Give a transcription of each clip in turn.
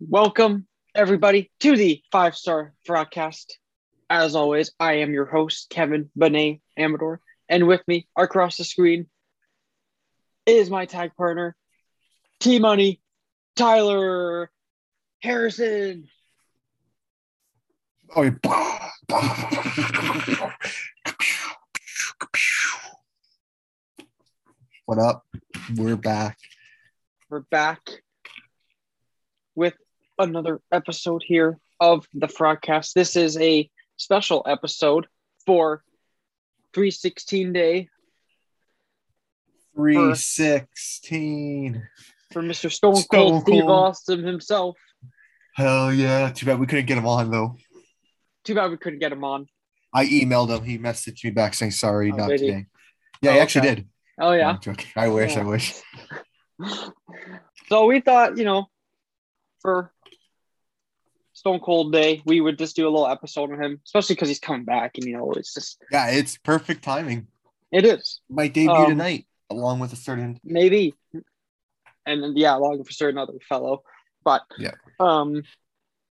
Welcome, everybody, to the Five Star Broadcast. As always, I am your host, Kevin Benet Amador, and with me across the screen is my tag partner, T Money, Tyler Harrison. Oh, yeah. what up? We're back. We're back with another episode here of the Frogcast. This is a special episode for 316 day 316. for Mr. Stone Cold Stone Steve Austin himself. Hell yeah. Too bad we couldn't get him on though. Too bad we couldn't get him on. I emailed him. He messaged me back saying sorry, Oh, not did he? today. Yeah, he Oh, actually okay. did. Oh yeah. I wish, Yeah. I wish. So we thought, you know, for Stone Cold Day, we would just do a little episode with him, especially because he's coming back, and you know, it's just Yeah, it's perfect timing. it is my debut Um, tonight along with a certain maybe, and then, yeah, along with a certain other fellow, but Yeah. um,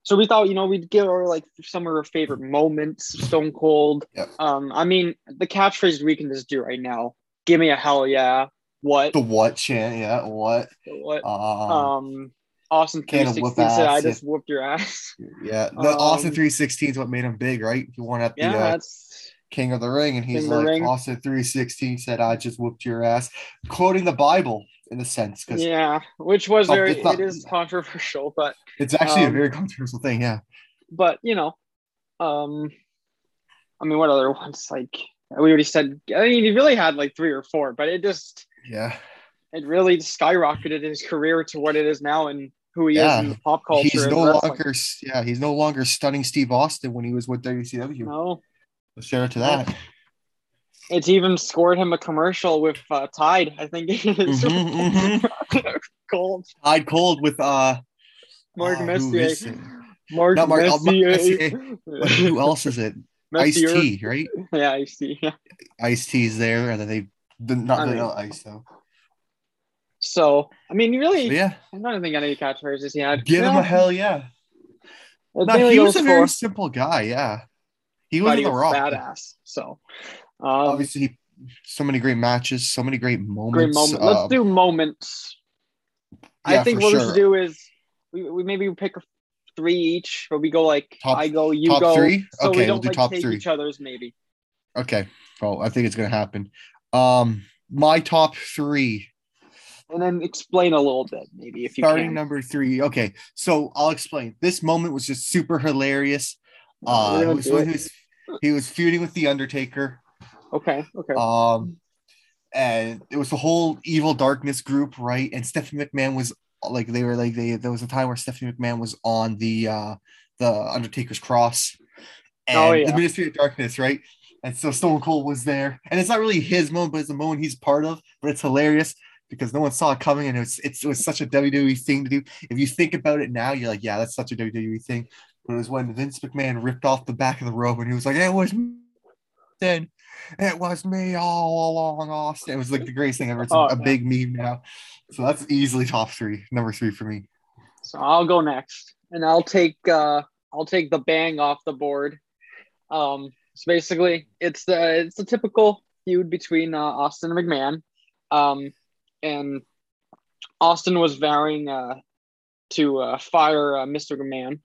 so we thought, you know, we'd give our like some of our favorite moments, Stone Cold. Yep. Um, I mean, the catchphrase we can just do right now. Give me a hell yeah. What? the what chant. Yeah, what? What? Um, Um, Austin whoop sixteen said, "I just whooped your ass." yeah. The um, Austin 316 is what made him big, right? He won at the Yeah, uh, King of the Ring, and he's King of the like Ring. Austin 316 said, I just whooped your ass, quoting the Bible in a sense, because yeah, which was Oh, very not- it is controversial, but it's actually Um, a very controversial thing. Yeah. but you know, um, I mean, what other ones like we already said? I mean, he really had like three or four, but it just Yeah. it really skyrocketed his career to what it is now and who he Yeah. is in the pop culture. He's no longer yeah, he's no longer stunning Steve Austin when he was with WCW. no. So shout out to that. It's even scored him a commercial with uh, Tide. I think it is Mhm, called Tide Cold with uh Mark is Messier. Mark Not Mark- oh, Mark Messier. who else is it? Ice Messier. T, right? Yeah, I see. Yeah. Ice T's there, and then they the, not I mean- ice though. So I mean, really, yeah, I don't think any catchphrases he had. give him a hell yeah. it No, he was a very for- simple guy. Yeah, he was he the was rock. badass. So, um, Obviously, so many great matches, so many great moments. great moment. uh, Let's do moments. I think what we sure. should do is we, we maybe we pick three each, but we go like Top- I go, you top go. three? So Okay, we we'll don't do like top take three. each other's maybe. Okay. Well, I think it's gonna happen. Um, my top three. And then explain a little bit, maybe if you Starting can. number three. Okay, so I'll explain. This moment was just super hilarious. Uh, gonna was do when it. he was he was feuding with the Undertaker. Okay, okay. Um, and it was the whole evil darkness group, right? And Stephanie McMahon was like they were like they there was a time where Stephanie McMahon was on the uh the Undertaker's cross and Oh, yeah. the Ministry of Darkness, right? And so Stone Cold was there, and it's not really his moment, but it's a moment he's part of. But it's hilarious because no one saw it coming, and it was it's, it was such a WWE thing to do. If you think about it now, you're like, yeah, that's such a WWE thing. But it was when Vince McMahon ripped off the back of the robe, and he was like, it was me then. It was me all along, Austin. It was like the greatest thing ever. It's a- Oh, a big meme now. So that's easily top three, number three for me. So I'll go next, and I'll take uh I'll take the bang off the board. Um, so basically, it's the it's the typical feud between uh, Austin and McMahon. Um, and Austin was vowing uh to uh, fire uh, Mr. McMahon,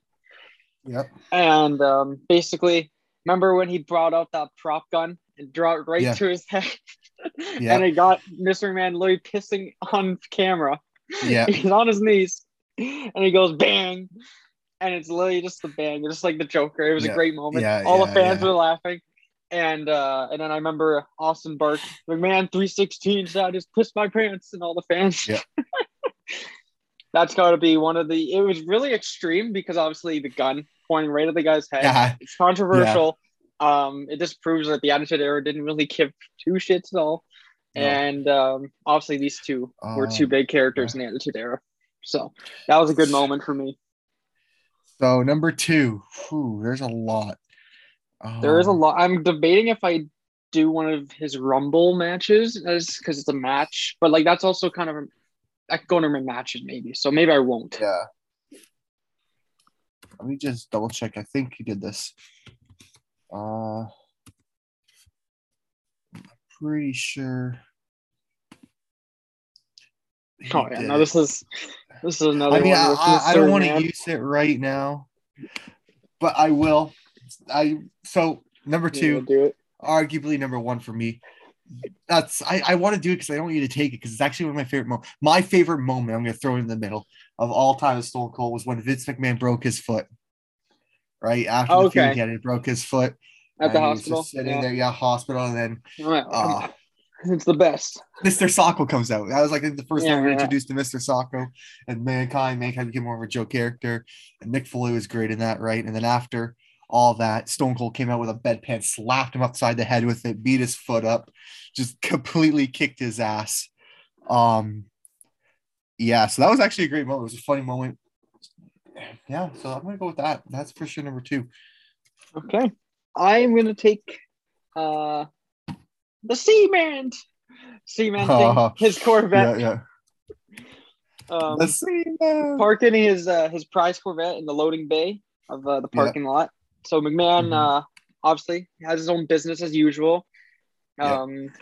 Yep. and um, basically, remember when he brought out that prop gun and drew it right Yeah. to his head, Yeah. and it got Mr. McMahon literally pissing on camera. Yeah. he's on his knees and he goes bang and it's literally just the bang just like the joker it was Yeah. a great moment Yeah, all the fans were laughing and uh and then i remember austin burke mcmahon 316 said i just pissed my pants and all the fans Yeah. that's got to be one of the it was really extreme because obviously the gun pointing right at the guy's head Yeah. it's controversial um it just proves that the attitude era didn't really give two shits at all No. and um, obviously these two were two Um, big characters in the Attitude Era. So that was a good moment for me. So number two, whew, there's a lot. There is a Um, lot. I'm debating if I do one of his Rumble matches as because it's a match, but like that's also kind of I could go into my matches maybe. So maybe I won't. Yeah. let me just double check. I think he did this. Uh, I'm pretty sure. he Oh yeah, did no, this is this is another I mean, one. I, I, I don't want to use it right now, but I will. I so number two, arguably number one for me. That's I, I want to do it because I don't want you to take it because it's actually one of my favorite moments. My favorite moment, I'm gonna throw it in the middle of all time of Stone Cold was when Vince McMahon broke his foot. Right after the Okay. feud, he had broke his foot at the and he was hospital. sitting Yeah. there, yeah, hospital, and then uh. It's the best. Mr. Socko comes out. That was like the first Yeah, time we were yeah. introduced to Mr. Socko and Mankind. Mankind became more of a joke character. And Mick Foley was great in that, right? And then after all that, Stone Cold came out with a bedpan, slapped him upside the head with it, beat his foot up, just completely kicked his ass. Um, yeah, so that was actually a great moment. It was a funny moment. Yeah, so I'm gonna go with that. That's for sure number two. Okay. I am gonna take uh the Seaman. Seaman thing. His Corvette. Yeah, yeah. Um, Let's parking his uh, his prize Corvette in the loading bay of uh, the Yeah. parking lot. So McMahon Mhm. uh, obviously has his own business as usual. Yeah. Um,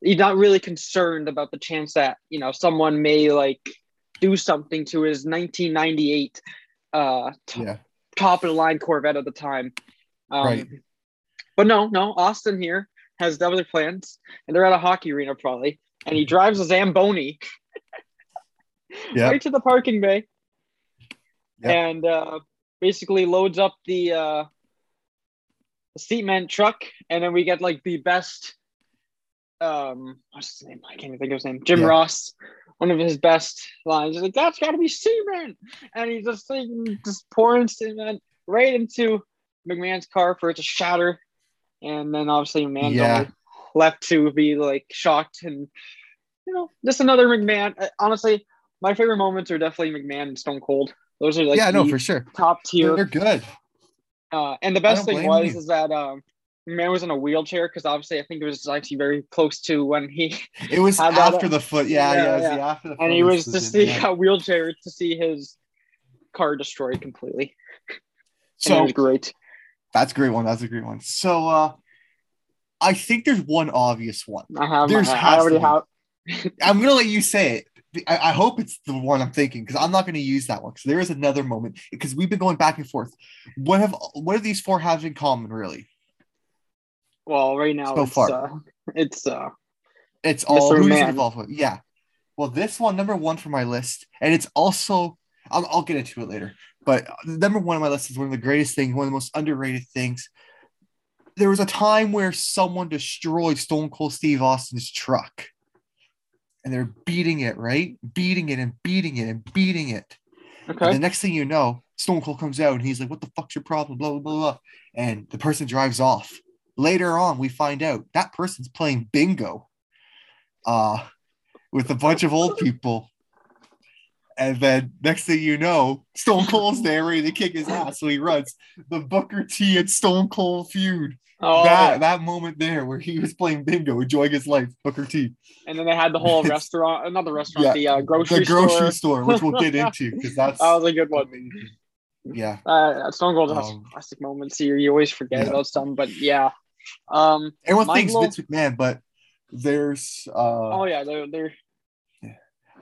he's not really concerned about the chance that you know someone may like do something to his 1998 uh, t- Yeah, top of the line Corvette at the time. Um, Right. But no, no, Austin here has other plans, and they're at a hockey arena probably, and he drives a Zamboni Yeah. right to the parking bay, Yeah. and uh, basically loads up the uh, the Seatman truck, and then we get like the best. Um, what's his name? I can't even think of his name. Jim Yeah. Ross. One of his best lines. He's like, "That's got to be Seaman," and he's just like, just pouring cement right into McMahon's car for it to shatter, and then obviously McMahon's Yeah. left to be like shocked and you know just another McMahon. Uh, Honestly, my favorite moments are definitely McMahon and Stone Cold. Those are like yeah, no, for sure. top tier. They're good. Uh, and the best thing was you. is that um, McMahon was in a wheelchair because obviously I think it was actually very close to when he It was after it? the foot. Yeah, Yeah, yeah, it was yeah. the after the and he was the yeah. uh, wheelchair to see his car destroyed completely. So great. that's a great one. That's a great one. So uh I think there's one obvious one. I have. There's I, I already to have. I'm gonna let you say it. I, I hope it's the one I'm thinking because I'm not gonna use that one because there is another moment because we've been going back and forth. What have what do these four have in common really? Well, right now So it's far. uh, it's uh, It's all who's involved with. Yeah. Well, this one number one for my list, and it's also I'll, I'll get into it later. But number one on my list is one of the greatest things, one of the most underrated things. There was a time where someone destroyed Stone Cold Steve Austin's truck, and they're beating it, right? Beating it and beating it and beating it. And okay. the next thing you know, Stone Cold comes out and he's like, "What the fuck's your problem?" Blah blah blah, blah. and the person drives off. Later on, we find out that person's playing bingo, uh, with a bunch of old people. And then next thing you know, Stone Cold's there ready to kick his ass, so he runs the Booker T and Stone Cold feud. Oh, that that moment there where he was playing bingo, enjoying his life, Booker T, and then they had the whole restaurant, another restaurant, Yeah, the uh, grocery, the grocery store. store, which we'll get into because that's That was a good one. amazing. Yeah, Uh, Stone Cold has Um, classic moments here. You always forget yeah. about some, but yeah. Um. everyone thinks Vince McMahon, but there's uh, Oh yeah, they're they're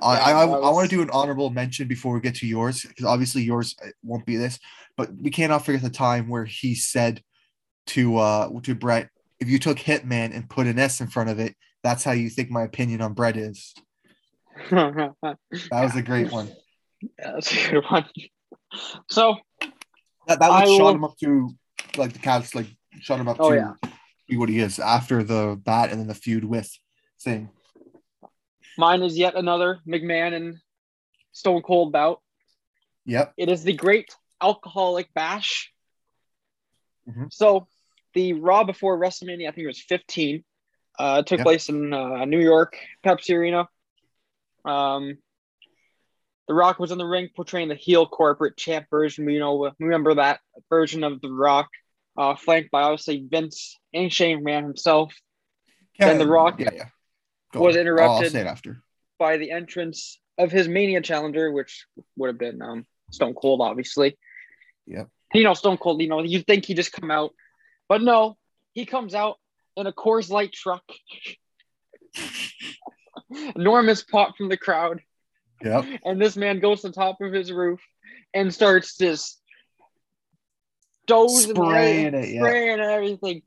I, Yeah, I, I, want to do an honorable mention before we get to yours because obviously yours uh, won't be this, but we cannot forget the time where he said to uh to Bret, if you took Hitman and put an S in front of it, that's how you think my opinion on Bret is. That was a great one. that's a good one. So That, that would shot will- him up to like the cats like shot him up Oh, to yeah. be what he is after the bat and then the feud with thing. Mine is yet another McMahon and Stone Cold bout. Yep. It is the Great Alcoholic Bash. Mhm. So the Raw before WrestleMania, I think it was 15, uh, took Yep. place in uh, New York, Pepsi Arena. Um, the Rock was in the ring portraying the heel corporate champ version. We know remember that version of the Rock, uh, flanked by obviously Vince and Shane McMahon himself. Then The Rock Yeah, yeah. Go was on. interrupted. I'll say it after. by the entrance of his Mania challenger, which would have been um, Stone Cold, obviously. Yep. You know, Stone Cold. You know, you think he just come out, but no, he comes out in a Coors Light truck. Enormous pop from the crowd, Yep. and this man goes to the top of his roof and starts just dozing, Spraying and it, yeah. spraying everything.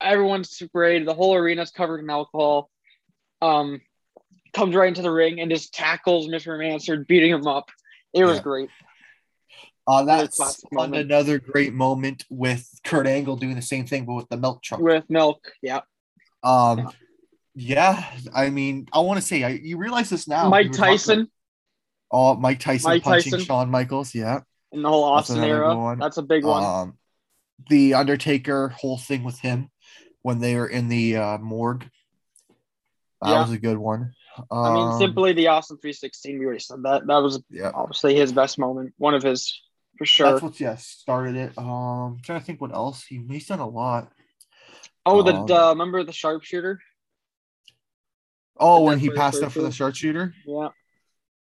Everyone's sprayed. The whole arena's covered in alcohol. Um, comes right into the ring and just tackles Mr. McMahon, started beating him up. It was Yeah. great. Uh, that's on another great moment with Kurt Angle doing the same thing, but with the milk truck. With milk, yeah. Um, yeah, I mean, I want to say, I, you realize this now. Mike We were talking Tyson oh, Mike Tyson Mike punching Tyson. Shawn Michaels. Yeah. in the whole That's Austin another era, one. that's a big one. Um, the Undertaker whole thing with him when they were in the uh, morgue. That Yeah. was a good one. I mean, Um, simply the Austin 316. We already said that. That was Yeah. obviously his best moment. One of his, for sure. That's what yeah started it. Um, I'm trying to think what else he he's done a lot. oh, the um, uh, remember the sharpshooter? Oh, when he passed up for the sharpshooter. Yeah,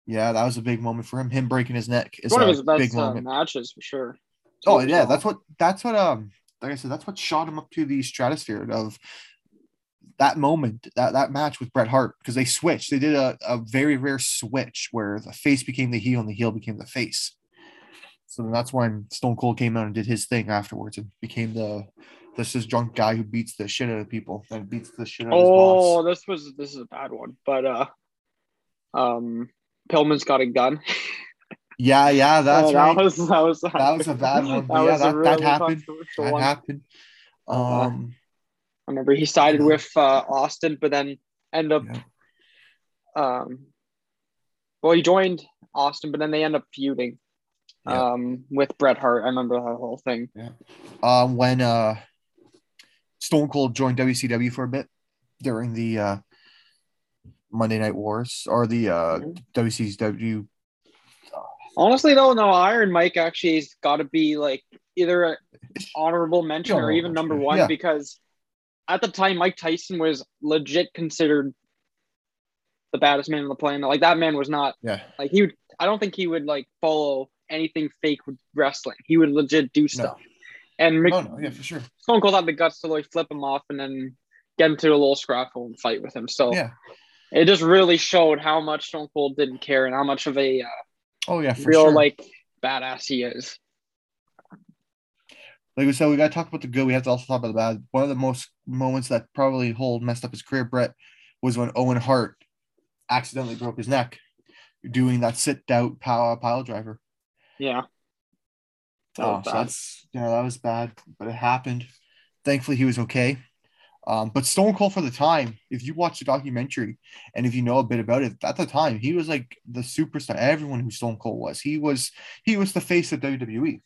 Yeah, that was a big moment for him. Him breaking his neck is one a of his big best uh, matches for sure. Oh yeah, that's what that's what um like I said, that's what shot him up to the stratosphere of that moment, that that match with Bret Hart, because they switched. They did a, a very rare switch where the face became the heel and the heel became the face. So then that's when Stone Cold came out and did his thing afterwards and became the this is drunk guy who beats the shit out of people and beats the shit out of his Oh, boss. this was this is a bad one, but uh, um, Pillman's got a gun. Yeah, yeah, that's Uh, right. That was that was That was a bad one, but yeah, was a that- that happened. that one. happened. Um I remember he sided Yeah. with uh, Austin, but then end up yeah. um well he joined Austin, but then they end up feuding Yeah. um with Bret Hart. I remember that whole thing. um, when uh, Stone Cold joined WCW for a bit during the uh, Monday Night Wars or the uh. WCW. Honestly though, no Iron Mike actually has gotta be like either an honorable mention or even number one yeah. because at the time Mike Tyson was legit considered the baddest man on the planet. Like that man was not Yeah, like he would I don't think he would like follow anything fake with wrestling. He would legit do stuff. And Mc- oh no, yeah, for sure. Stone Cold had the guts to like flip him off and then get into a little scrapple and fight with him. So Yeah. it just really showed how much Stone Cold didn't care and how much of a uh, Oh yeah, for real sure. like badass he is. Like we said, we got to talk about the good. We have to also talk about the bad. One of the most moments that probably hold messed up his career, Brett, was when Owen Hart accidentally broke his neck doing that sit down power pile driver. Yeah. That Oh, so that's yeah, that was bad, but it happened. Thankfully, he was okay. Um, but Stone Cold for the time, if you watch the documentary and if you know a bit about it, at the time he was like the superstar. Everyone who Stone Cold was, he was he was the face of WWE,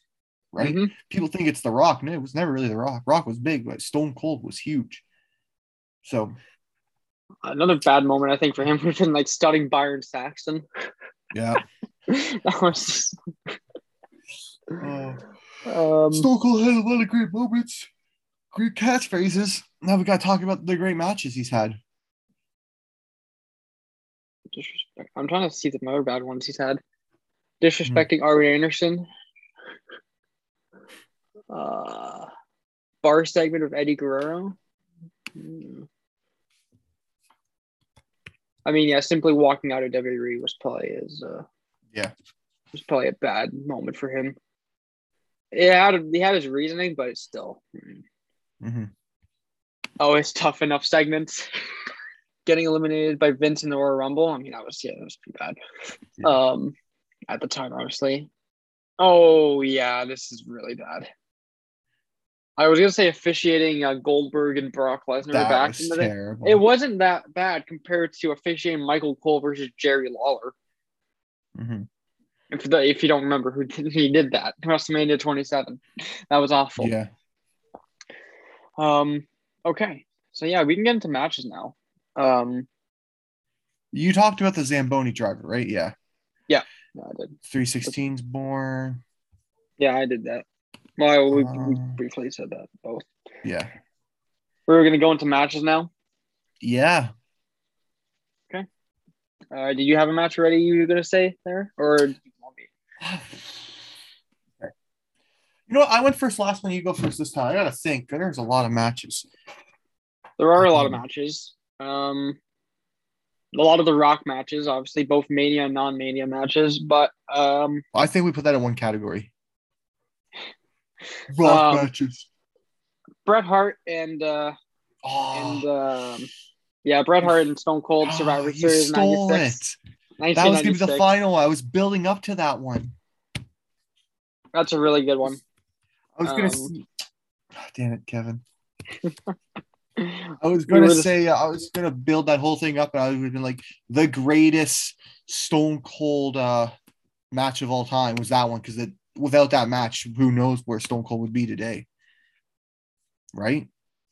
right? Mhm. People think it's The Rock. No, it was never really The Rock. Rock was big, but Stone Cold was huge. So Another bad moment I think for him would have been like studying Byron Saxton. yeah, that was uh, um, Stone Cold had a lot of great moments, great catchphrases. Now we got to talk about the great matches he's had. disrespect. I'm trying to see the other bad ones he's had. Disrespecting Arn Anderson. Uh, bar segment of Eddie Guerrero. Hmm. I mean, yeah, simply walking out of WWE was probably his. Uh, Yeah. was probably a bad moment for him. Yeah, he had his reasoning, but it's still. hmm. Mhm. Oh, it's tough enough segments. Getting eliminated by Vince in the Royal Rumble. I mean, that was yeah, that was pretty bad. Yeah. Um, at the time, obviously. Oh yeah, this is really bad. I was gonna say officiating uh, Goldberg and Brock Lesnar That back was in the day. terrible. It wasn't that bad compared to officiating Michael Cole versus Jerry Lawler. Mhm. If the, if you don't remember who did, he did that, WrestleMania 27, that was awful. Yeah. Um. Okay. So yeah, we can get into matches now. Um. You talked about the Zamboni driver, right? Yeah. Yeah, I did. 316's born. Yeah, I did that. Well, we, we Um, briefly said that both. Yeah. We're gonna go into matches now. Yeah. Okay. Uh, did you have a match ready? You were gonna say there, or you? You know, what? I went first last one. You go first this time. I gotta think. There's a lot of matches. There are a lot of Um, matches. Um, a lot of the Rock matches, obviously both Mania and non-Mania matches, but um, I think we put that in one category. Rock Um, matches. Bret Hart and uh, Oh, and um, yeah, Bret Hart and Stone Cold oh, Survivor Series stole '96. it. That was gonna be the 1996. final. I was building up to that one. That's a really good one. I was gonna. Um, s- Ah, damn it, Kevin. I was gonna say uh, I was gonna build that whole thing up, and I would have been like the greatest Stone Cold uh, match of all time was that one because without that match, who knows where Stone Cold would be today, right?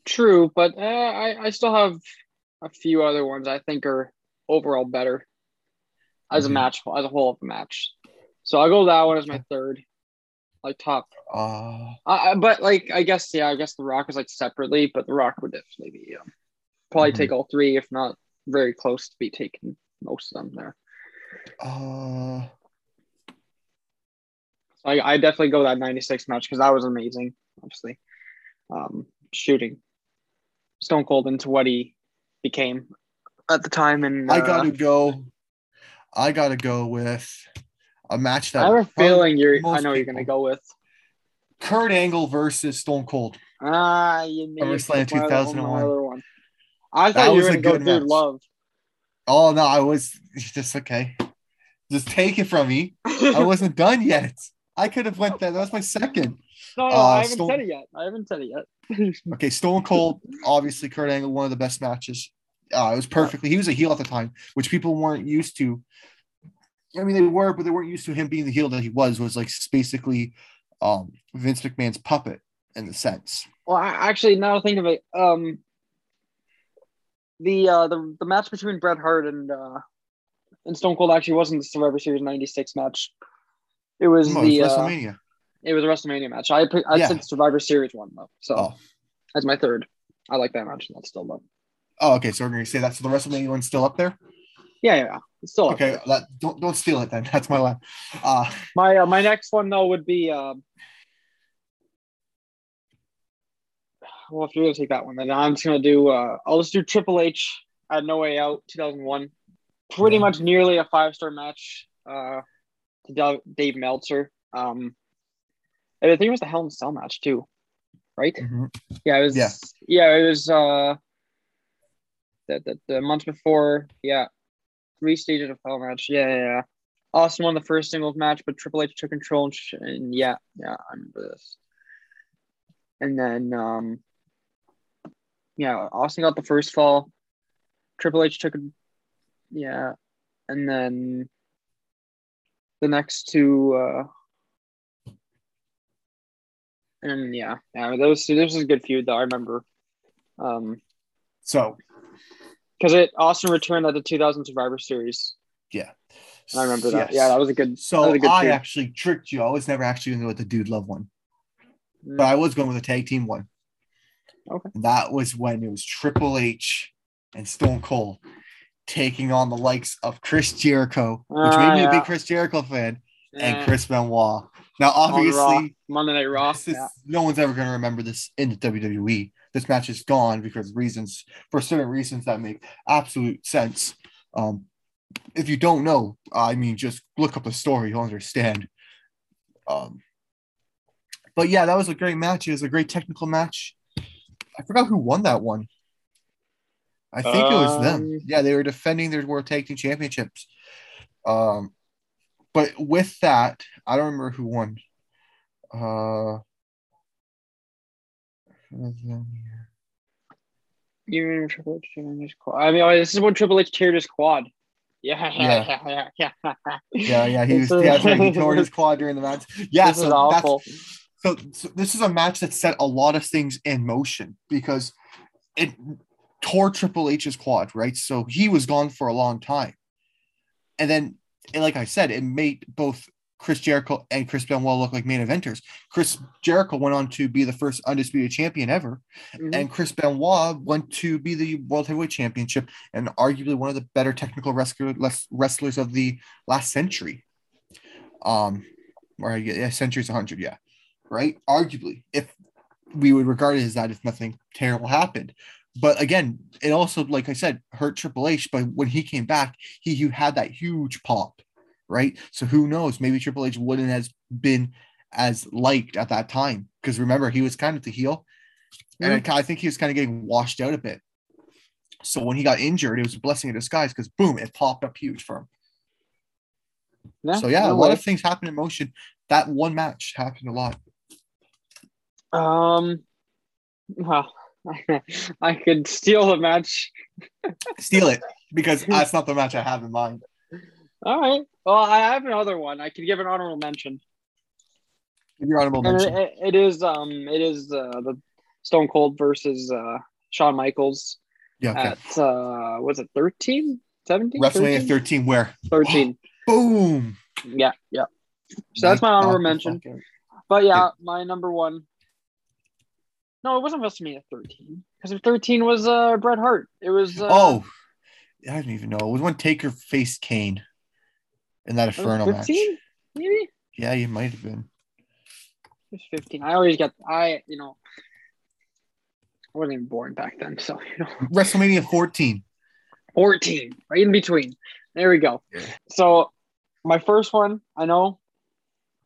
True, but uh, I I still have a few other ones I think are overall better as Mhm. a match as a whole of the match. So I'll go that one as my third, like top. Uh, Uh, but like I guess yeah, I guess the Rock is like separately, but the Rock would definitely be um, probably Mhm. take all three, if not very close to be taking most of them there. uh, So I I definitely go that '96 match because that was amazing. Obviously, um, shooting Stone Cold into what he became at the time, and I uh, gotta go. I gotta go with a match that I have a feeling you're. I know you're gonna go with. Kurt Angle versus Stone Cold. Ah, you made SummerSlam. My other- 2001. my other one. I That thought you was were gonna go match. Love. Oh no, I was just okay. Just take it from me. I wasn't done yet. I could have went there. That was my second. no, no, uh, I haven't Stone- said it yet. I haven't said it yet. Okay, Stone Cold, obviously Kurt Angle, one of the best matches. Uh, it was perfectly. He was a heel at the time, which people weren't used to. I mean, they were, but they weren't used to him being the heel that he was. Was like basically um, Vince McMahon's puppet in the sense. Well, I, actually, now to think of it, um, the uh, the the match between Bret Hart and uh, and Stone Cold actually wasn't the Survivor Series '96 match. It was No, it was the uh, WrestleMania. it was a WrestleMania match. I I Yeah. said Survivor Series one though, so Oh. that's my third. I like that match. That's still though. Oh, okay. So we're gonna say that. So the WrestleMania one's still up there. Yeah, yeah, yeah. It's still up Okay, there. that don't don't steal it then. That's my last. Uh, My uh, my next one though would be um. Well, if you're gonna take that one, then I'm just gonna do. Uh, I'll just do Triple H at No Way Out 2001. Pretty Yeah. much nearly a five star match. Uh, to Dave- Meltzer. Um, and I think it was the Hell in a Cell match too, right? mhm. Yeah, it was. Yeah. Yeah, it was. Uh, the the, the month before. Yeah, three stages of Hell match. Yeah, yeah, yeah. Austin won the first singles match, but Triple H took control. And, sh- and yeah, yeah, I remember this. And then, um, yeah, Austin got the first fall. Triple H took, a, yeah, and then the next two. Uh, and yeah, yeah, those this was a good feud though. I remember. Um, So because it Austin returned at the 2000 Survivor Series. yeah, I remember that. Yes. Yeah, that was a good. So a good I feud. actually tricked you. I was never actually going to go with the dude love one, Mm. but I was going with the tag team one. Okay. And that was when it was Triple H and Stone Cold taking on the likes of Chris Jericho, which Ah, made me a big Chris Jericho fan, and Chris Benoit. Now, On Raw. obviously, Monday Night Raw. is, Yeah. no one's ever going to remember this in the WWE. This match is gone because reasons for certain reasons that make absolute sense. Um, if you don't know, I mean, just look up the story, you'll understand. Um, but yeah, that was a great match. It was a great technical match. I forgot who won that one. I think it was them. Um, Yeah, they were defending their World Tag Team Championships. Um, but with that, I don't remember who won. Uh, You remember Triple H tearing his quad? I mean, oh, this is when Triple H teared his quad. Yeah, yeah, yeah, yeah, yeah. yeah, yeah, he was. Is- Yeah, right. He tore his quad during the match. Yeah, this so is that's awful. so, so this is a match that set a lot of things in motion because it tore Triple H's quad, right? So he was gone for a long time. And then, and like I said, it made both Chris Jericho and Chris Benoit look like main eventers. Chris Jericho went on to be the first undisputed champion ever, Mhm. and Chris Benoit went to be the World Heavyweight Championship and arguably one of the better technical wrestler, wrestlers of the last century. Um, or yeah, century's 100, yeah. right? Arguably, if we would regard it as that if nothing terrible happened. But again, it also, like I said, hurt Triple H. But when he came back, he, he had that huge pop, right? So who knows? Maybe Triple H wouldn't have been as liked at that time because remember he was kind of the heel, and I, I think he was kind of getting washed out a bit. So when he got injured, it was a blessing in disguise because boom, it popped up huge for him. Yeah, So yeah, no a lot way. of things happen in motion. That one match happened a lot. Um, well, I could steal the match. Steal it because that's not the match I have in mind. All right. Well, I have another one. I could give an honorable mention, Give your honorable mention. it, it is um, it is uh, the Stone Cold versus uh, Shawn Michaels Yeah, okay. at uh, was it 13, 17? WrestleMania 13? 13, where 13. boom. Yeah, yeah. So that's my honorable mention. But yeah, my number one. No, it wasn't WrestleMania 13 because 13 was uh Bret Hart. It was uh, oh, I don't even know. It was when Taker faced Kane in that Inferno match. maybe. Yeah, you might have been. It was 15. I always got I you know I wasn't even born back then, so you know WrestleMania 14. 14 right in between. There we go. Yeah. So my first one, I know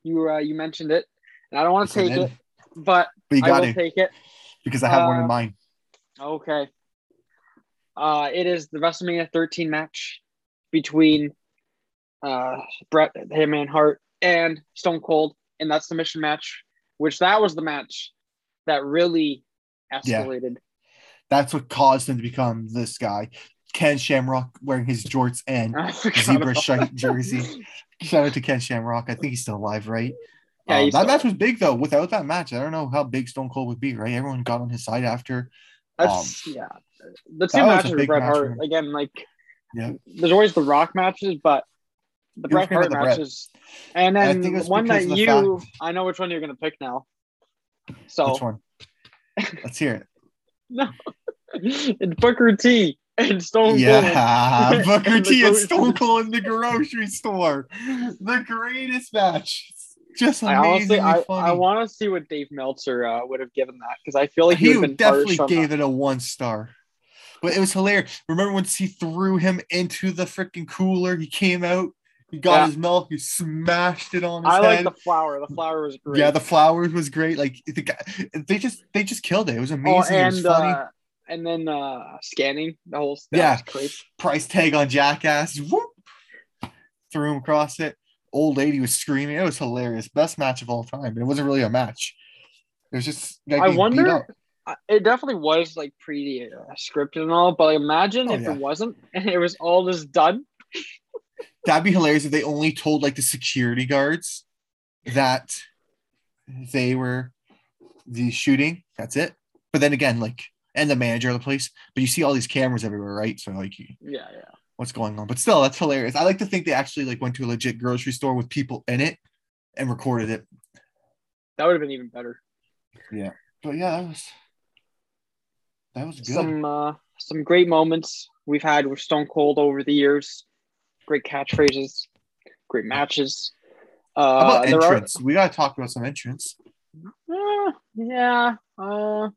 you uh, you mentioned it, and I don't want to take it, but But you I got will it take it. because I have one uh, in mind. Okay. Uh, it is the WrestleMania 13 match between uh, Bret Hitman Hart and Stone Cold in that submission match, which that was the match that really Yeah. escalated. That's what caused him to become this guy. Ken Shamrock wearing his jorts and zebra shirt jersey. Shout out to Ken Shamrock. I think he's still alive, right? Yeah, Um, that match was big though. Without that match, I don't know how big Stone Cold would be, right? Everyone got on his side after. That's yeah. The two matches with Bret match, Hart man. again, like Yeah. there's always the Rock matches, but the He Bret Hart the Bret. matches, and then one that the you, fact- I know which one you're gonna pick now. So Which one? Let's hear it. No, it's Booker T and Stone Cold. Yeah, Booker And T and Stone Cold in the grocery store. The greatest match. Just I honestly, I. I want to see what Dave Meltzer uh, would have given that because I feel like he, he would would have been definitely gave that. it a one star. But it was hilarious. Remember when he threw him into the freaking cooler? He came out, he got Yeah. his milk, he smashed it on his I like the flower. The flower was great. yeah, the flowers was great. Like the guy, they just they just killed it. It was oh, amazing. it was and funny. uh, and then uh, scanning the whole. That Yeah. Price tag on Jackass. Whoop, threw him across it. Old lady was screaming. It was hilarious. Best match of all time. And it wasn't really a match. It was just. I wonder- It definitely was like pretty uh, scripted and all, but like, imagine Oh, if yeah. it wasn't and it was all just done. That'd be hilarious if they only told like the security guards that they were the shooting. That's it. But then again, like, and the manager of the place. But you see all these cameras everywhere, right? So like, Yeah, yeah. What's going on? But still, that's hilarious. I like to think they actually like went to a legit grocery store with people in it and recorded it. That would have been even better. Yeah. But yeah, that was that was good. Some uh, some great moments we've had with Stone Cold over the years. Great catchphrases, great matches. Uh, How about there are- entrance? We gotta talk about some entrance. Uh, yeah. Uh,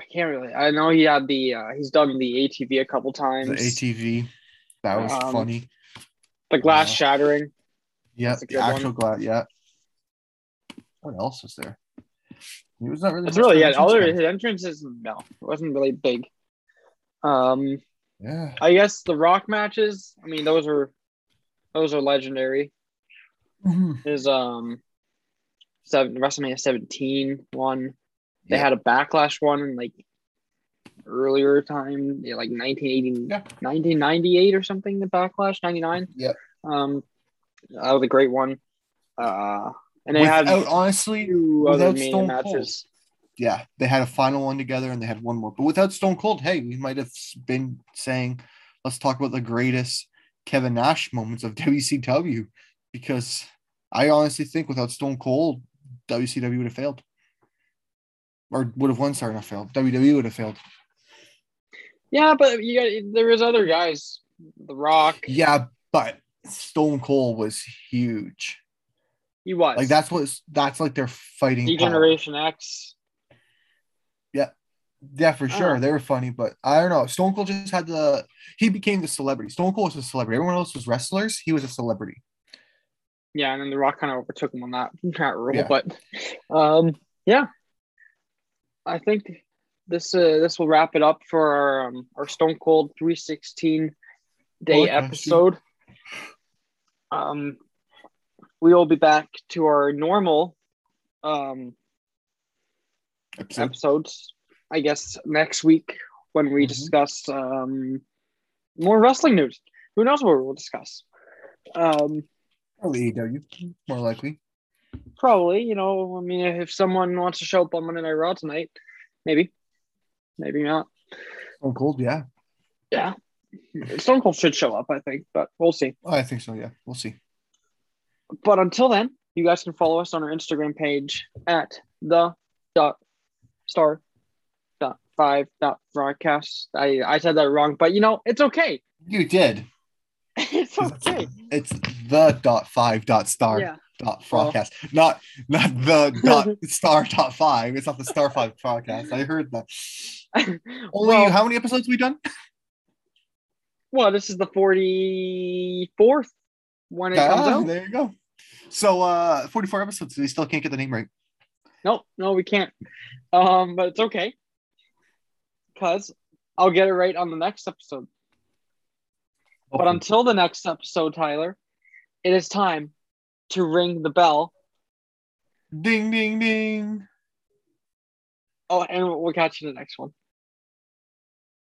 I can't really. I know he had the. Uh, he's done the ATV a couple times. The ATV. That was Um, funny. The glass uh, shattering. Yeah, the actual glass. Yeah. What else was there? It was not really. That's really it. Other his entrances, no, it wasn't really big. Um, man. I guess the Rock matches. I mean, those are those are legendary. Yeah. Mhm. Is um, seven WrestleMania 17 one. They Yeah. had a backlash one in like earlier time, yeah, like 1980, Yeah. 1998 or something. The backlash 99. Yep. Um, that was a great one. Uh, and they Without had honestly, two other without Stone matches. yeah, they had a final one together and they had one more. But without Stone Cold, hey, we might have been saying, let's talk about the greatest Kevin Nash moments of WCW because I honestly think without Stone Cold, WCW would have failed. Or would have won, sorry, not failed. WWE would have failed. Yeah, but you got there was other guys, The Rock. Yeah, but Stone Cold was huge. He was Like that's what that's like they're fighting. power. D-Generation X. Yeah, yeah, for sure. Oh. They were funny, but I don't know. Stone Cold just had the he became the celebrity. Stone Cold was a celebrity. Everyone else was wrestlers. He was a celebrity. Yeah, and then The Rock kind of overtook him on that that rule. Yeah. But um, yeah, I think this uh, this will wrap it up for our um, our Stone Cold 316 day episode. Um, we will be back to our normal um Episode. episodes, I guess, next week when we Mhm. discuss um more wrestling news. Who knows what we'll discuss? Um, Probably AEW, more likely. Probably, you know, I mean, if someone wants to show up on Monday Night Raw tonight, maybe, maybe not. Stone Cold, yeah. Yeah, Stone Cold should show up, I think, but we'll see. Oh, I think so. Yeah, we'll see. But until then, you guys can follow us on our Instagram page at the dot star dot five dot broadcast. I I said that wrong, but you know, it's okay. You did. it's okay. It's the dot five dot star Yeah, dot broadcast, not not the dot star dot five. It's not the star five podcast. I heard that. Only well, how many episodes we done? well, this is the forty fourth when it comes Ah, out. there you go. So uh 44 episodes. We still can't get the name right. Nope, no, we can't. Um, but it's okay. Cause I'll get it right on the next episode. But until the next episode, Tyler, it is time to ring the bell. ding ding ding. Oh, and we'll catch you in the next one.